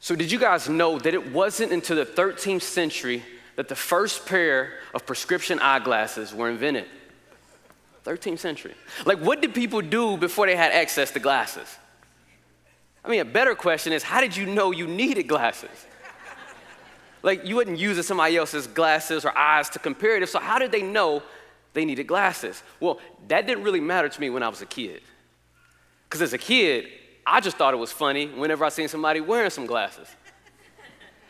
So, did you guys know that it wasn't until the 13th century that the first pair of prescription eyeglasses were invented? 13th century. Like, what did people do before they had access to glasses? I mean, a better question is how did you know you needed glasses? Like, you wouldn't use somebody else's glasses or eyes to compare it. So, how did they know they needed glasses? Well, that didn't really matter to me when I was a kid. Because as a kid, I just thought it was funny whenever I seen somebody wearing some glasses.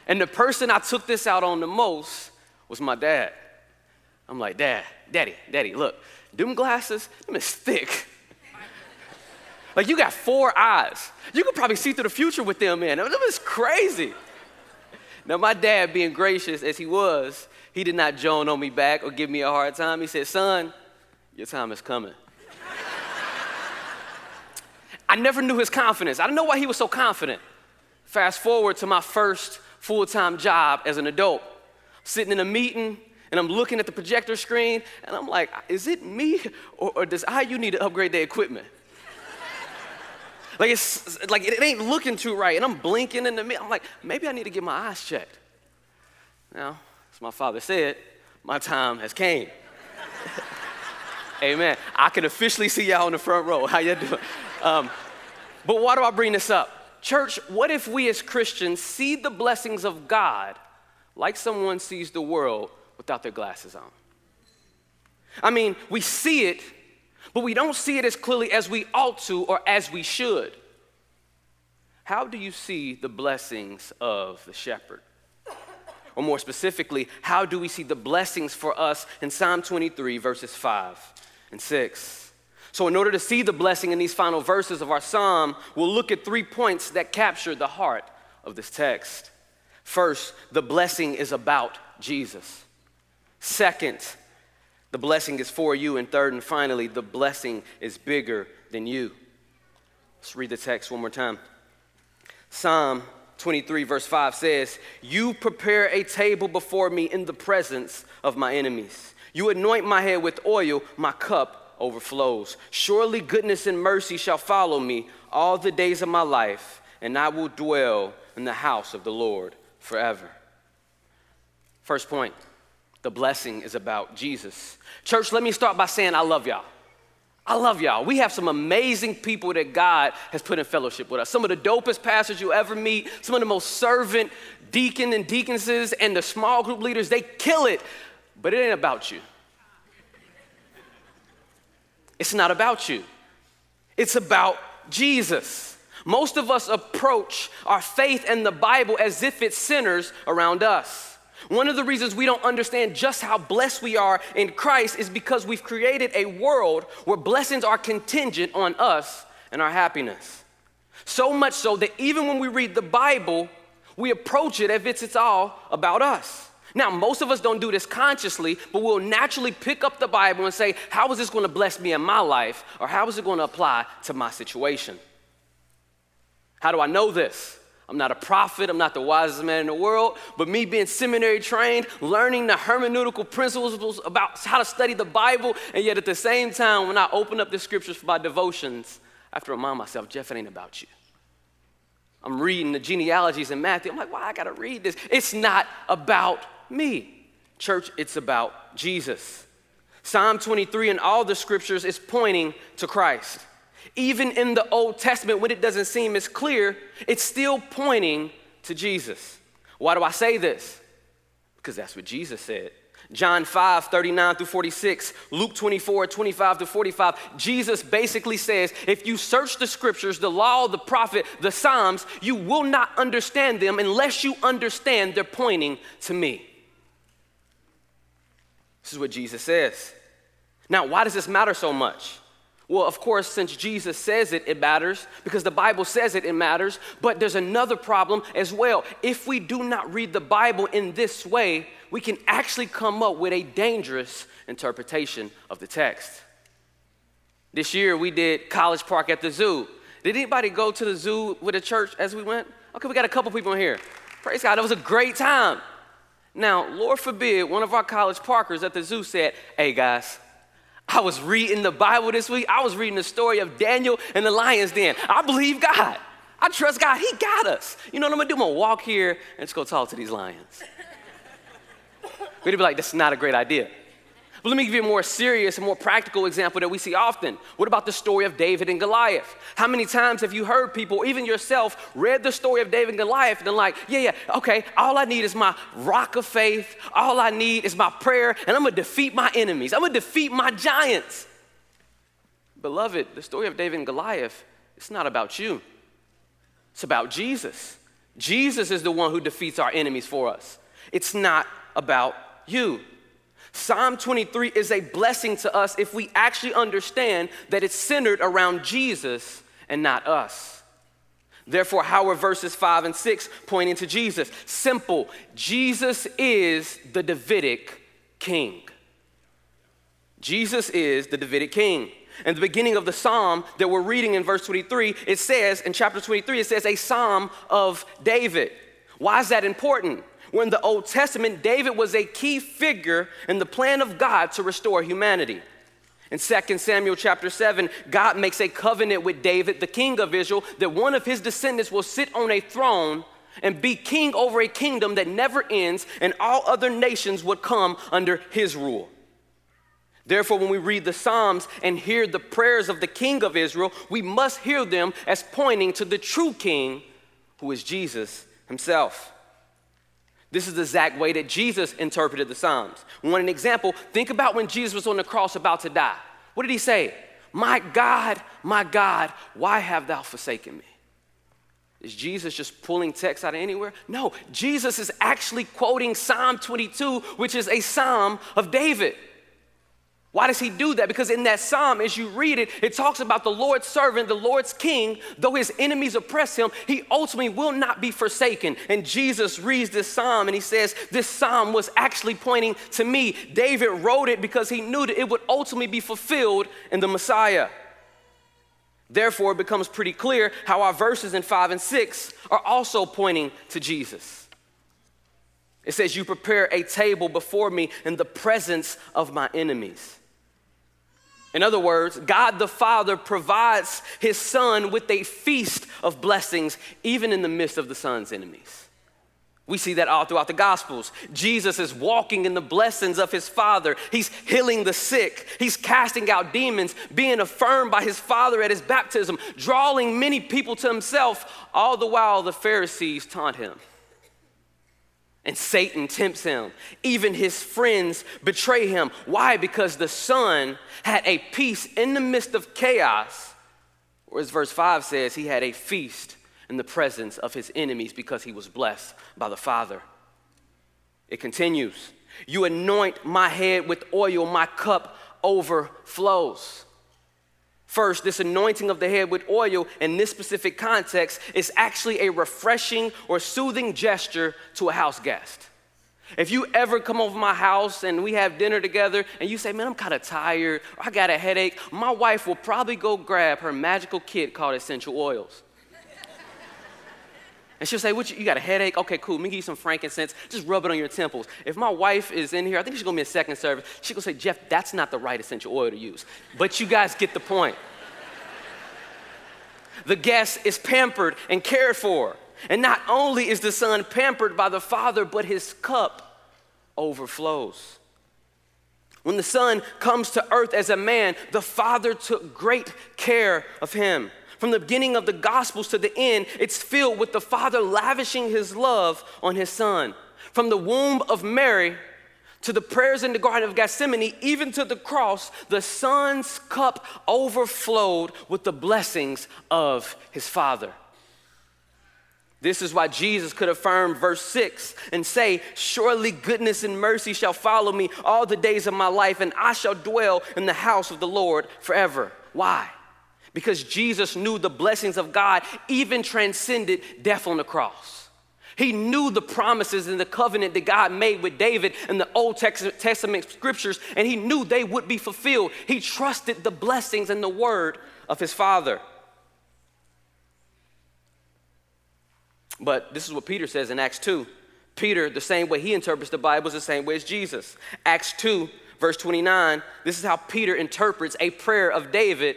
And the person I took this out on the most was my dad. I'm like, Dad, Daddy, Daddy, look, them glasses, them is thick. like you got four eyes. You could probably see through the future with them in. Them is crazy. Now, my dad, being gracious as he was, he did not joan on me back or give me a hard time. He said, Son, your time is coming. I never knew his confidence. I didn't know why he was so confident. Fast forward to my first full time job as an adult, sitting in a meeting and I'm looking at the projector screen and I'm like, is it me or, or does IU need to upgrade their equipment? like it's like it ain't looking too right. And I'm blinking in the mirror. I'm like, maybe I need to get my eyes checked. Now, as my father said, my time has came. Amen. I can officially see y'all in the front row. How y'all doing? Um, but why do I bring this up? Church, what if we as Christians see the blessings of God like someone sees the world without their glasses on. I mean, we see it, but we don't see it as clearly as we ought to or as we should. How do you see the blessings of the shepherd? Or more specifically, how do we see the blessings for us in Psalm 23, verses 5 and 6? So, in order to see the blessing in these final verses of our psalm, we'll look at three points that capture the heart of this text. First, the blessing is about Jesus. Second, the blessing is for you. And third and finally, the blessing is bigger than you. Let's read the text one more time. Psalm 23, verse 5 says, You prepare a table before me in the presence of my enemies. You anoint my head with oil, my cup overflows. Surely goodness and mercy shall follow me all the days of my life, and I will dwell in the house of the Lord forever. First point the blessing is about Jesus. Church, let me start by saying I love y'all. I love y'all. We have some amazing people that God has put in fellowship with us. Some of the dopest pastors you ever meet, some of the most servant deacon and deaconesses and the small group leaders, they kill it. But it ain't about you. It's not about you. It's about Jesus. Most of us approach our faith and the Bible as if it centers around us. One of the reasons we don't understand just how blessed we are in Christ is because we've created a world where blessings are contingent on us and our happiness. So much so that even when we read the Bible, we approach it as if it's, it's all about us. Now, most of us don't do this consciously, but we'll naturally pick up the Bible and say, How is this going to bless me in my life? Or how is it going to apply to my situation? How do I know this? I'm not a prophet, I'm not the wisest man in the world, but me being seminary trained, learning the hermeneutical principles about how to study the Bible, and yet at the same time, when I open up the scriptures for my devotions, I have to remind myself, Jeff, it ain't about you. I'm reading the genealogies in Matthew. I'm like, why I gotta read this? It's not about me. Church, it's about Jesus. Psalm 23 and all the scriptures is pointing to Christ. Even in the Old Testament, when it doesn't seem as clear, it's still pointing to Jesus. Why do I say this? Because that's what Jesus said. John 5, 39 through 46, Luke 24, 25 to 45, Jesus basically says, if you search the scriptures, the law, the prophet, the Psalms, you will not understand them unless you understand they're pointing to me. This is what Jesus says. Now, why does this matter so much? Well, of course, since Jesus says it, it matters because the Bible says it, it matters. But there's another problem as well. If we do not read the Bible in this way, we can actually come up with a dangerous interpretation of the text. This year we did College Park at the zoo. Did anybody go to the zoo with a church as we went? Okay, we got a couple people in here. Praise God, that was a great time. Now, Lord forbid, one of our college parkers at the zoo said, Hey guys, I was reading the Bible this week. I was reading the story of Daniel and the lion's den. I believe God. I trust God. He got us. You know what I'm gonna do? I'm gonna walk here and just go talk to these lions. We'd be like, that's not a great idea. But let me give you a more serious and more practical example that we see often. What about the story of David and Goliath? How many times have you heard people, even yourself, read the story of David and Goliath and they're like, yeah, yeah, okay, all I need is my rock of faith. All I need is my prayer, and I'm gonna defeat my enemies. I'm gonna defeat my giants. Beloved, the story of David and Goliath, it's not about you. It's about Jesus. Jesus is the one who defeats our enemies for us. It's not about you. Psalm 23 is a blessing to us if we actually understand that it's centered around Jesus and not us. Therefore, how are verses 5 and 6 pointing to Jesus? Simple. Jesus is the Davidic king. Jesus is the Davidic king. In the beginning of the psalm that we're reading in verse 23, it says, in chapter 23, it says, a psalm of David. Why is that important? When in the Old Testament, David was a key figure in the plan of God to restore humanity. In 2 Samuel chapter 7, God makes a covenant with David, the king of Israel, that one of his descendants will sit on a throne and be king over a kingdom that never ends, and all other nations would come under his rule. Therefore, when we read the Psalms and hear the prayers of the King of Israel, we must hear them as pointing to the true King, who is Jesus himself. This is the exact way that Jesus interpreted the Psalms. Want an example? Think about when Jesus was on the cross about to die. What did he say? My God, my God, why have thou forsaken me? Is Jesus just pulling text out of anywhere? No, Jesus is actually quoting Psalm 22, which is a psalm of David. Why does he do that? Because in that psalm, as you read it, it talks about the Lord's servant, the Lord's king, though his enemies oppress him, he ultimately will not be forsaken. And Jesus reads this psalm and he says, This psalm was actually pointing to me. David wrote it because he knew that it would ultimately be fulfilled in the Messiah. Therefore, it becomes pretty clear how our verses in 5 and 6 are also pointing to Jesus. It says, You prepare a table before me in the presence of my enemies. In other words, God the Father provides his Son with a feast of blessings, even in the midst of the Son's enemies. We see that all throughout the Gospels. Jesus is walking in the blessings of his Father. He's healing the sick. He's casting out demons, being affirmed by his Father at his baptism, drawing many people to himself, all the while the Pharisees taunt him. And Satan tempts him. Even his friends betray him. Why? Because the Son had a peace in the midst of chaos. Or as verse 5 says, he had a feast in the presence of his enemies because he was blessed by the Father. It continues You anoint my head with oil, my cup overflows. First, this anointing of the head with oil in this specific context is actually a refreshing or soothing gesture to a house guest. If you ever come over my house and we have dinner together and you say, Man, I'm kind of tired, I got a headache, my wife will probably go grab her magical kit called essential oils. And she'll say, what you, you, got a headache? Okay, cool. Let me give you some frankincense. Just rub it on your temples. If my wife is in here, I think she's gonna be a second service. She's gonna say, Jeff, that's not the right essential oil to use. But you guys get the point. the guest is pampered and cared for. And not only is the son pampered by the father, but his cup overflows. When the son comes to earth as a man, the father took great care of him. From the beginning of the Gospels to the end, it's filled with the Father lavishing his love on his Son. From the womb of Mary to the prayers in the Garden of Gethsemane, even to the cross, the Son's cup overflowed with the blessings of his Father. This is why Jesus could affirm verse 6 and say, Surely goodness and mercy shall follow me all the days of my life, and I shall dwell in the house of the Lord forever. Why? Because Jesus knew the blessings of God even transcended death on the cross. He knew the promises and the covenant that God made with David in the Old Testament scriptures, and he knew they would be fulfilled. He trusted the blessings and the word of his Father. But this is what Peter says in Acts 2. Peter, the same way he interprets the Bible, is the same way as Jesus. Acts 2, verse 29, this is how Peter interprets a prayer of David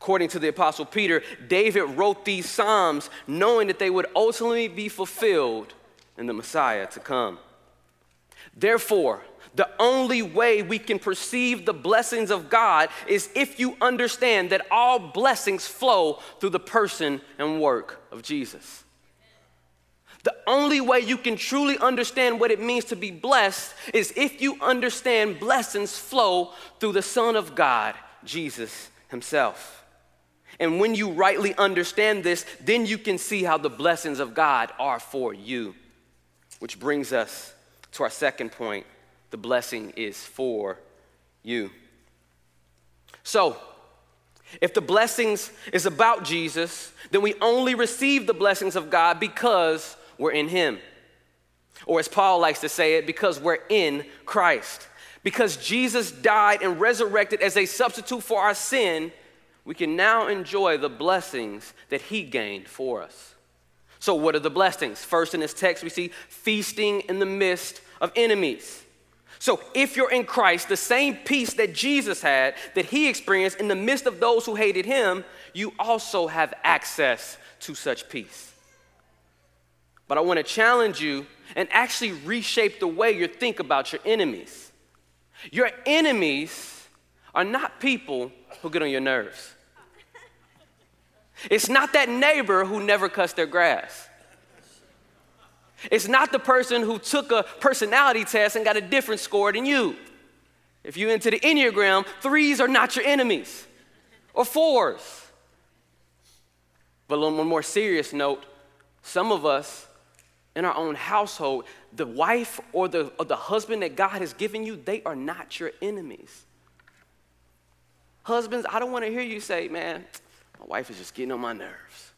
According to the Apostle Peter, David wrote these Psalms knowing that they would ultimately be fulfilled in the Messiah to come. Therefore, the only way we can perceive the blessings of God is if you understand that all blessings flow through the person and work of Jesus. The only way you can truly understand what it means to be blessed is if you understand blessings flow through the Son of God, Jesus Himself. And when you rightly understand this, then you can see how the blessings of God are for you. Which brings us to our second point the blessing is for you. So, if the blessings is about Jesus, then we only receive the blessings of God because we're in Him. Or as Paul likes to say it, because we're in Christ. Because Jesus died and resurrected as a substitute for our sin, we can now enjoy the blessings that He gained for us. So, what are the blessings? First, in this text, we see feasting in the midst of enemies. So, if you're in Christ, the same peace that Jesus had, that He experienced in the midst of those who hated Him, you also have access to such peace. But I want to challenge you and actually reshape the way you think about your enemies. Your enemies are not people who get on your nerves. It's not that neighbor who never cuts their grass. It's not the person who took a personality test and got a different score than you. If you're into the Enneagram, threes are not your enemies, or fours. But on a more serious note, some of us in our own household, the wife or the, or the husband that God has given you, they are not your enemies. Husbands, I don't want to hear you say, man, my wife is just getting on my nerves.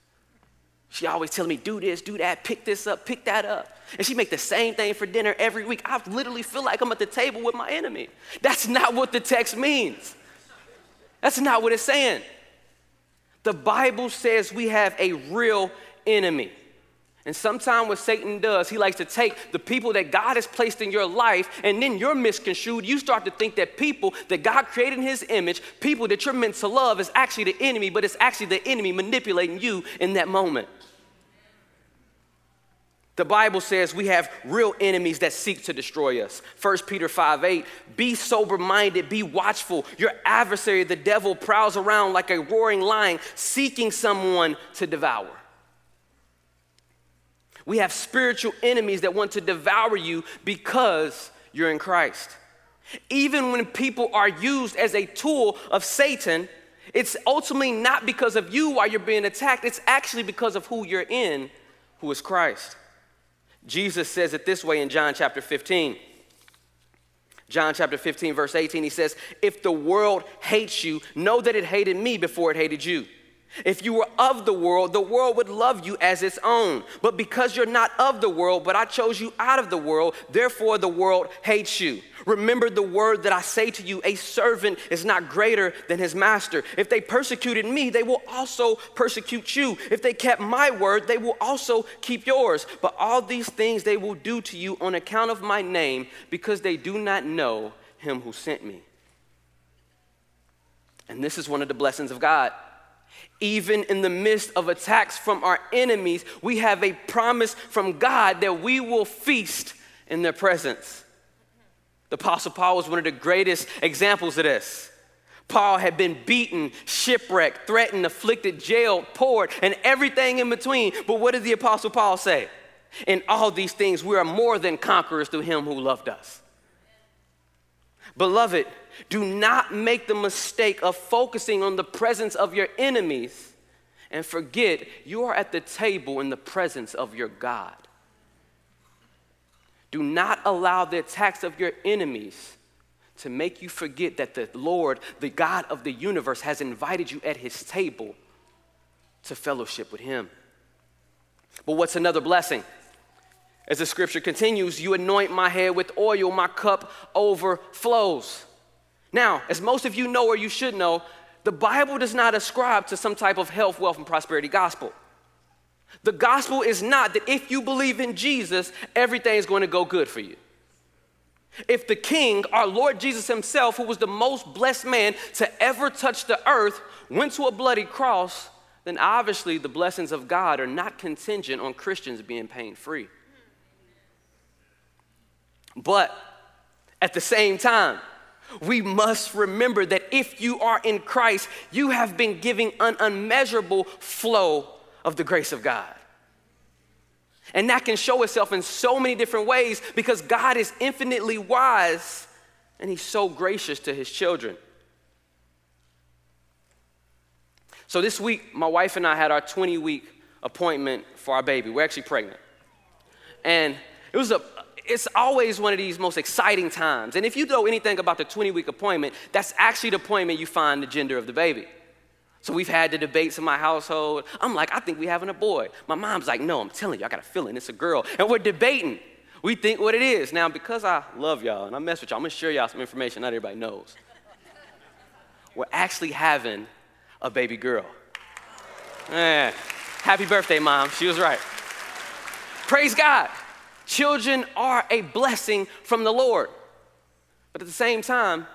She always telling me, do this, do that, pick this up, pick that up. And she make the same thing for dinner every week. I literally feel like I'm at the table with my enemy. That's not what the text means. That's not what it's saying. The Bible says we have a real enemy. And sometimes what Satan does, he likes to take the people that God has placed in your life, and then you're misconstrued. You start to think that people that God created in his image, people that you're meant to love, is actually the enemy, but it's actually the enemy manipulating you in that moment. The Bible says we have real enemies that seek to destroy us. 1 Peter 5 8, be sober minded, be watchful. Your adversary, the devil, prowls around like a roaring lion, seeking someone to devour. We have spiritual enemies that want to devour you because you're in Christ. Even when people are used as a tool of Satan, it's ultimately not because of you why you're being attacked, it's actually because of who you're in, who is Christ. Jesus says it this way in John chapter 15. John chapter 15, verse 18, he says, If the world hates you, know that it hated me before it hated you. If you were of the world, the world would love you as its own. But because you're not of the world, but I chose you out of the world, therefore the world hates you. Remember the word that I say to you a servant is not greater than his master. If they persecuted me, they will also persecute you. If they kept my word, they will also keep yours. But all these things they will do to you on account of my name, because they do not know him who sent me. And this is one of the blessings of God even in the midst of attacks from our enemies, we have a promise from God that we will feast in their presence. The Apostle Paul was one of the greatest examples of this. Paul had been beaten, shipwrecked, threatened, afflicted, jailed, poured, and everything in between. But what did the Apostle Paul say? In all these things, we are more than conquerors through him who loved us. Beloved, do not make the mistake of focusing on the presence of your enemies and forget you are at the table in the presence of your God. Do not allow the attacks of your enemies to make you forget that the Lord, the God of the universe, has invited you at his table to fellowship with Him. But what's another blessing? As the scripture continues, you anoint my head with oil, my cup overflows. Now, as most of you know or you should know, the Bible does not ascribe to some type of health, wealth, and prosperity gospel. The gospel is not that if you believe in Jesus, everything is going to go good for you. If the king, our Lord Jesus himself, who was the most blessed man to ever touch the earth, went to a bloody cross, then obviously the blessings of God are not contingent on Christians being pain free. But at the same time, we must remember that if you are in Christ, you have been giving an unmeasurable flow of the grace of God. And that can show itself in so many different ways because God is infinitely wise and He's so gracious to His children. So this week, my wife and I had our 20 week appointment for our baby. We're actually pregnant. And it was a, it's always one of these most exciting times. And if you know anything about the 20 week appointment, that's actually the appointment you find the gender of the baby. So we've had the debates in my household. I'm like, I think we're having a boy. My mom's like, no, I'm telling you, I got a feeling it's a girl. And we're debating. We think what it is. Now, because I love y'all and I mess with y'all, I'm gonna share y'all some information not everybody knows. We're actually having a baby girl. Eh, happy birthday, mom. She was right. Praise God. Children are a blessing from the Lord. But at the same time,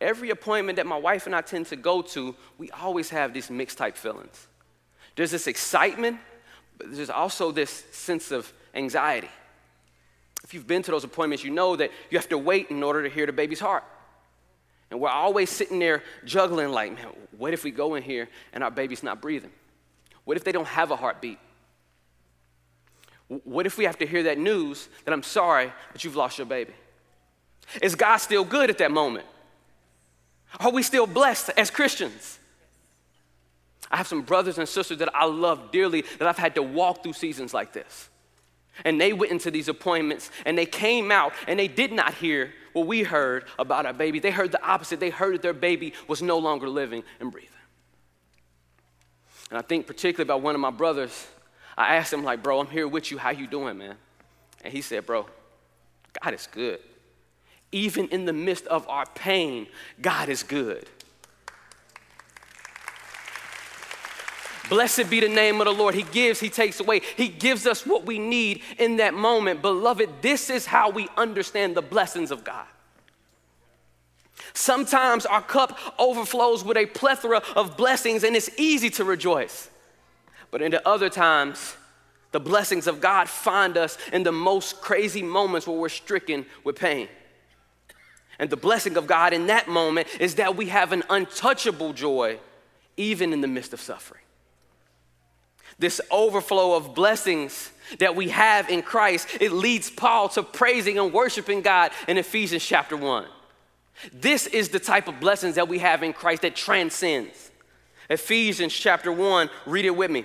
every appointment that my wife and I tend to go to, we always have these mixed type feelings. There's this excitement, but there's also this sense of anxiety. If you've been to those appointments, you know that you have to wait in order to hear the baby's heart. And we're always sitting there juggling, like, man, what if we go in here and our baby's not breathing? What if they don't have a heartbeat? What if we have to hear that news that I'm sorry, but you've lost your baby? Is God still good at that moment? Are we still blessed as Christians? I have some brothers and sisters that I love dearly that I've had to walk through seasons like this. And they went into these appointments and they came out and they did not hear what we heard about our baby. They heard the opposite. They heard that their baby was no longer living and breathing. And I think particularly about one of my brothers. I asked him, like, bro, I'm here with you. How you doing, man? And he said, bro, God is good. Even in the midst of our pain, God is good. Blessed be the name of the Lord. He gives, He takes away. He gives us what we need in that moment. Beloved, this is how we understand the blessings of God. Sometimes our cup overflows with a plethora of blessings and it's easy to rejoice. But in the other times, the blessings of God find us in the most crazy moments where we're stricken with pain. And the blessing of God in that moment is that we have an untouchable joy even in the midst of suffering. This overflow of blessings that we have in Christ, it leads Paul to praising and worshiping God in Ephesians chapter 1. This is the type of blessings that we have in Christ that transcends. Ephesians chapter 1, read it with me.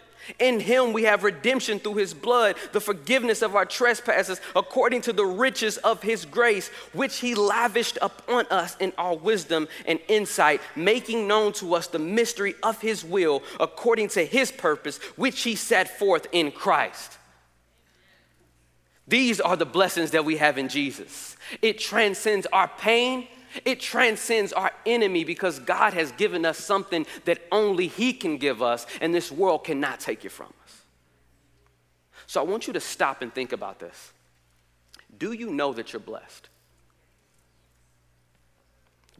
In him we have redemption through his blood, the forgiveness of our trespasses, according to the riches of his grace, which he lavished upon us in all wisdom and insight, making known to us the mystery of his will, according to his purpose, which he set forth in Christ. These are the blessings that we have in Jesus. It transcends our pain it transcends our enemy because God has given us something that only He can give us, and this world cannot take it from us. So I want you to stop and think about this. Do you know that you're blessed?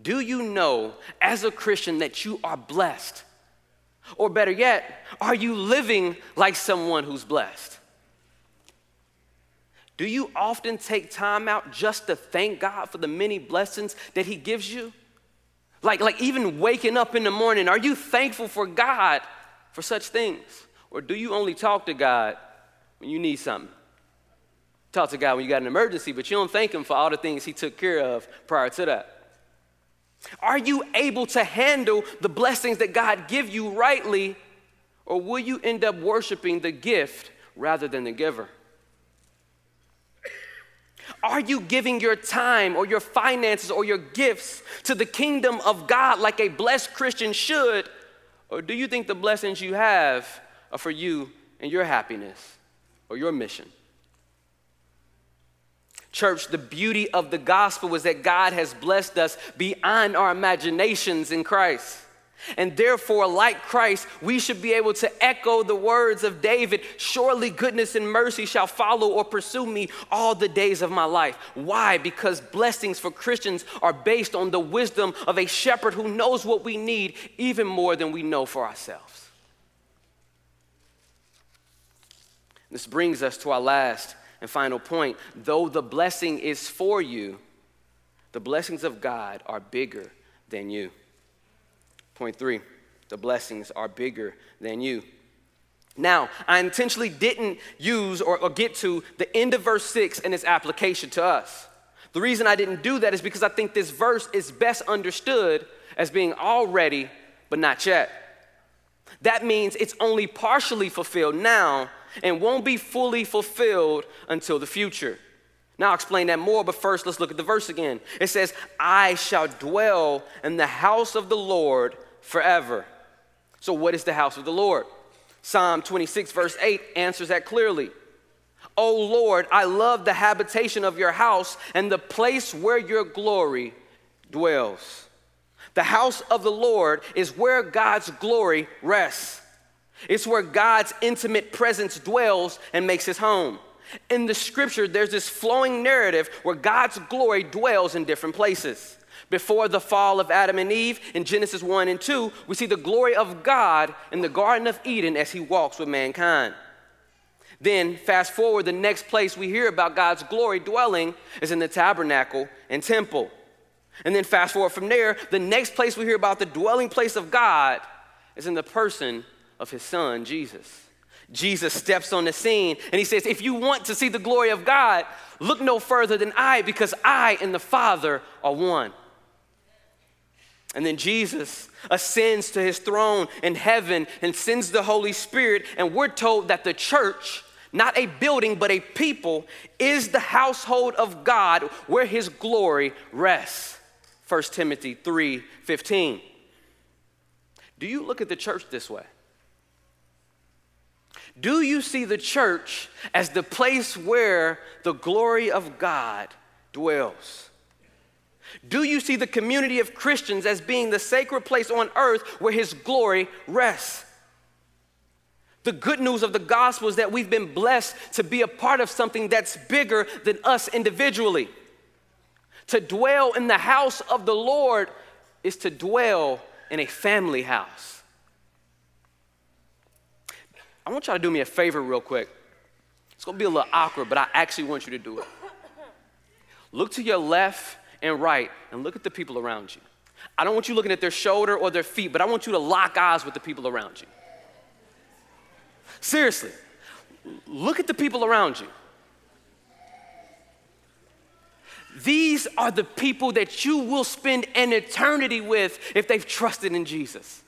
Do you know as a Christian that you are blessed? Or better yet, are you living like someone who's blessed? Do you often take time out just to thank God for the many blessings that He gives you? Like, like even waking up in the morning, are you thankful for God for such things? Or do you only talk to God when you need something? Talk to God when you got an emergency, but you don't thank Him for all the things He took care of prior to that. Are you able to handle the blessings that God give you rightly, or will you end up worshiping the gift rather than the giver? Are you giving your time or your finances or your gifts to the kingdom of God like a blessed Christian should? Or do you think the blessings you have are for you and your happiness or your mission? Church, the beauty of the gospel is that God has blessed us beyond our imaginations in Christ. And therefore, like Christ, we should be able to echo the words of David Surely goodness and mercy shall follow or pursue me all the days of my life. Why? Because blessings for Christians are based on the wisdom of a shepherd who knows what we need even more than we know for ourselves. This brings us to our last and final point. Though the blessing is for you, the blessings of God are bigger than you. Point three, the blessings are bigger than you. Now, I intentionally didn't use or, or, get to the end of verse 6 and its application to us. The reason I didn't do that is because I think this verse is best understood as being already, but not yet. That means it's only partially fulfilled now and won't be fully fulfilled until the future. Now, I'll explain that more, but first, let's look at the verse again. It says, I shall dwell in the house of the Lord forever. So, what is the house of the Lord? Psalm 26, verse 8 answers that clearly. O Lord, I love the habitation of your house and the place where your glory dwells. The house of the Lord is where God's glory rests. It's where God's intimate presence dwells and makes his home. In the scripture, there's this flowing narrative where God's glory dwells in different places. Before the fall of Adam and Eve in Genesis 1 and 2, we see the glory of God in the Garden of Eden as he walks with mankind. Then, fast forward, the next place we hear about God's glory dwelling is in the tabernacle and temple. And then, fast forward from there, the next place we hear about the dwelling place of God is in the person of his son, Jesus. Jesus steps on the scene and he says, If you want to see the glory of God, look no further than I, because I and the Father are one. And then Jesus ascends to his throne in heaven and sends the Holy Spirit. And we're told that the church, not a building, but a people, is the household of God where his glory rests. 1 Timothy 3 15. Do you look at the church this way? Do you see the church as the place where the glory of God dwells? Do you see the community of Christians as being the sacred place on earth where His glory rests? The good news of the gospel is that we've been blessed to be a part of something that's bigger than us individually. To dwell in the house of the Lord is to dwell in a family house. I want y'all to do me a favor, real quick. It's gonna be a little awkward, but I actually want you to do it. Look to your left and right and look at the people around you. I don't want you looking at their shoulder or their feet, but I want you to lock eyes with the people around you. Seriously, look at the people around you. These are the people that you will spend an eternity with if they've trusted in Jesus.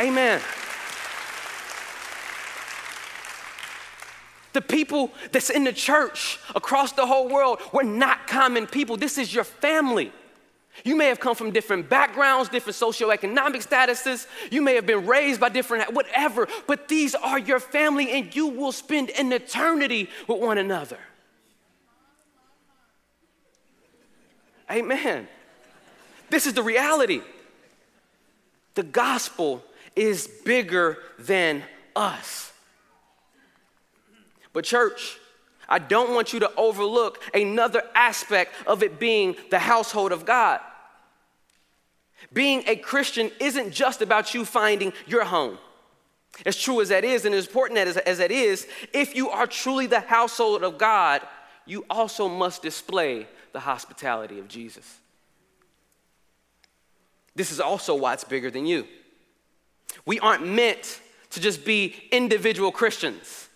Amen. The people that's in the church across the whole world, we're not common people. This is your family. You may have come from different backgrounds, different socioeconomic statuses. You may have been raised by different, whatever, but these are your family and you will spend an eternity with one another. Amen. This is the reality. The gospel is bigger than us. But, church, I don't want you to overlook another aspect of it being the household of God. Being a Christian isn't just about you finding your home. As true as that is, and as important as, as that is, if you are truly the household of God, you also must display the hospitality of Jesus. This is also why it's bigger than you. We aren't meant to just be individual Christians.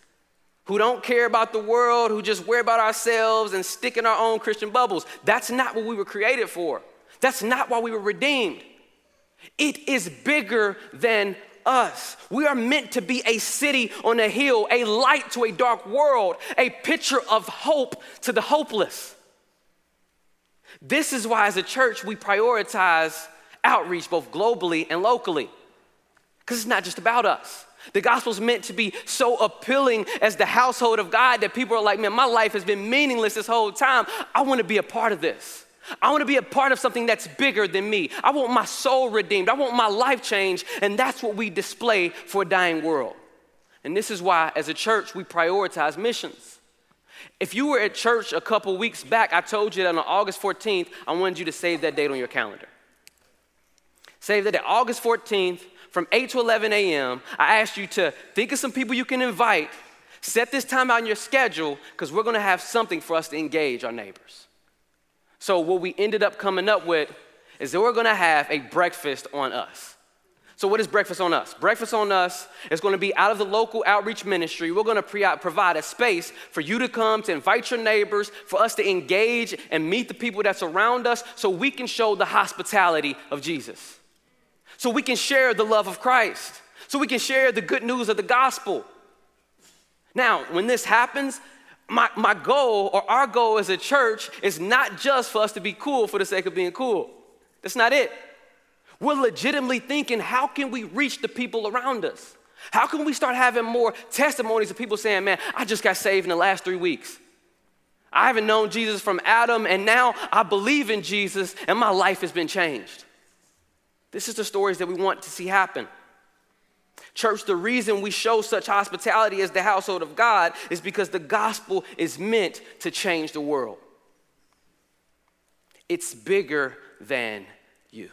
who don't care about the world, who just worry about ourselves and stick in our own Christian bubbles. That's not what we were created for. That's not why we were redeemed. It is bigger than us. We are meant to be a city on a hill, a light to a dark world, a picture of hope to the hopeless. This is why, as a church, we prioritize outreach both globally and locally, because it's not just about us. The gospel is meant to be so appealing as the household of God that people are like, man, my life has been meaningless this whole time. I want to be a part of this. I want to be a part of something that's bigger than me. I want my soul redeemed. I want my life changed. And that's what we display for a dying world. And this is why, as a church, we prioritize missions. If you were at church a couple weeks back, I told you that on August 14th, I wanted you to save that date on your calendar. Save that date, August 14th, from 8 to 11 a.m. I asked you to think of some people you can invite, set this time out in your schedule, because we're to have something for us to engage our neighbors. So, what we ended up coming up with is that we're gonna have a breakfast on us. So, what is breakfast on us? Breakfast on us is gonna be out of the local outreach ministry. We're gonna provide a space for you to come, to invite your neighbors, for us to engage and meet the people that's around us so we can show the hospitality of Jesus. So we can share the love of Christ. So we can share the good news of the gospel. Now, when this happens, my, my goal or our goal as a church is not just for us to be cool for the sake of being cool. That's not it. We're legitimately thinking, how can we reach the people around us? How can we start having more testimonies of people saying, man, I just got saved in the last three weeks? I haven't known Jesus from Adam, and now I believe in Jesus, and my life has been changed. This is the stories that we want to see happen. Church, the reason we show such hospitality as the household of God is because the gospel is meant to change the world. It's bigger than you.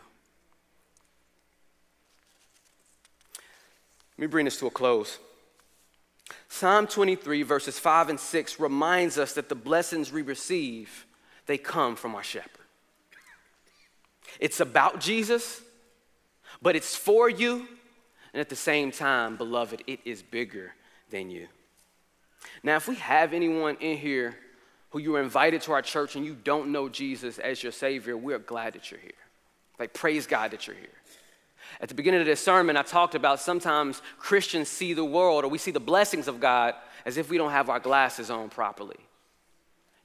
Let me bring this to a close. Psalm 23, verses 5 and 6 reminds us that the blessings we receive, they come from our shepherd. It's about Jesus, but it's for you and at the same time, beloved, it is bigger than you. Now, if we have anyone in here who you were invited to our church and you don't know Jesus as your Savior, we're glad that you're here. Like, praise God that you're here. At the beginning of this sermon, I talked about sometimes Christians see the world or we see the blessings of God as if we don't have our glasses on properly.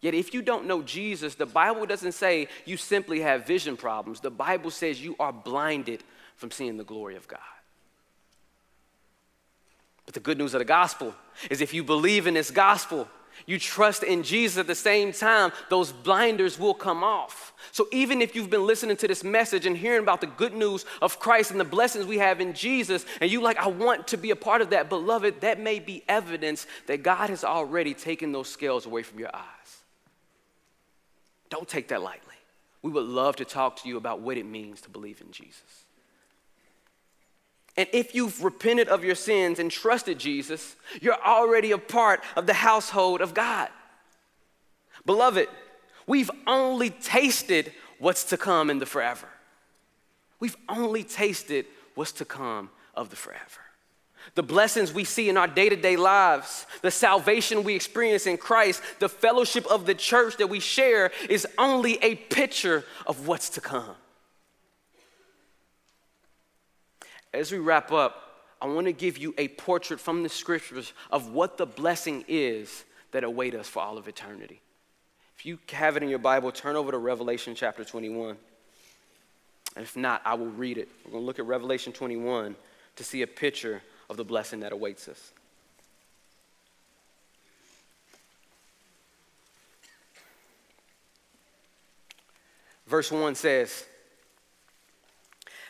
Yet, if you don't know Jesus, the Bible doesn't say you simply have vision problems. The Bible says you are blinded from seeing the glory of God. But the good news of the gospel is if you believe in this gospel, you trust in Jesus at the same time, those blinders will come off. So even if you've been listening to this message and hearing about the good news of Christ and the blessings we have in Jesus, and you like, I want to be a part of that, beloved, that may be evidence that God has already taken those scales away from your eyes. Don't take that lightly. We would love to talk to you about what it means to believe in Jesus. And if you've repented of your sins and trusted Jesus, you're already a part of the household of God. Beloved, we've only tasted what's to come in the forever. We've only tasted what's to come of the forever. The blessings we see in our day to day lives, the salvation we experience in Christ, the fellowship of the church that we share is only a picture of what's to come. As we wrap up, I want to give you a portrait from the scriptures of what the blessing is that await us for all of eternity. If you have it in your Bible, turn over to Revelation chapter 21. And if not, I will read it. We're going to look at Revelation 21 to see a picture of the blessing that awaits us. Verse 1 says,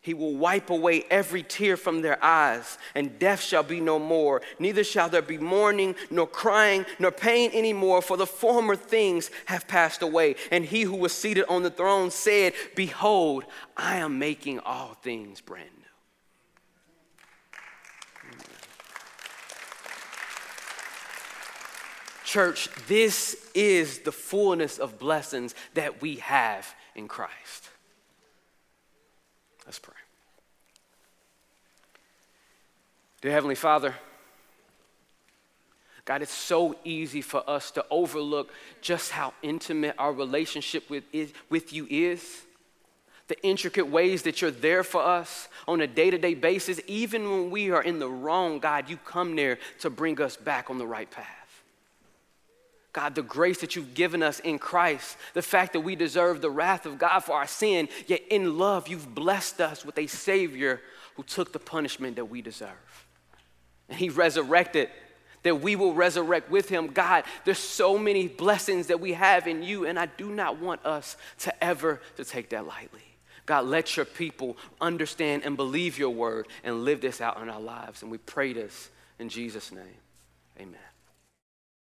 He will wipe away every tear from their eyes, and death shall be no more. Neither shall there be mourning, nor crying, nor pain anymore, for the former things have passed away. And he who was seated on the throne said, Behold, I am making all things brand new. Church, this is the fullness of blessings that we have in Christ. Let's pray. Dear Heavenly Father, God, it's so easy for us to overlook just how intimate our relationship with, is, with you is. The intricate ways that you're there for us on a day to day basis, even when we are in the wrong, God, you come there to bring us back on the right path. God, the grace that you've given us in Christ, the fact that we deserve the wrath of God for our sin, yet in love, you've blessed us with a Savior who took the punishment that we deserve. And He resurrected that we will resurrect with him. God, there's so many blessings that we have in you, and I do not want us to ever to take that lightly. God, let your people understand and believe your word and live this out in our lives. And we pray this in Jesus' name. Amen.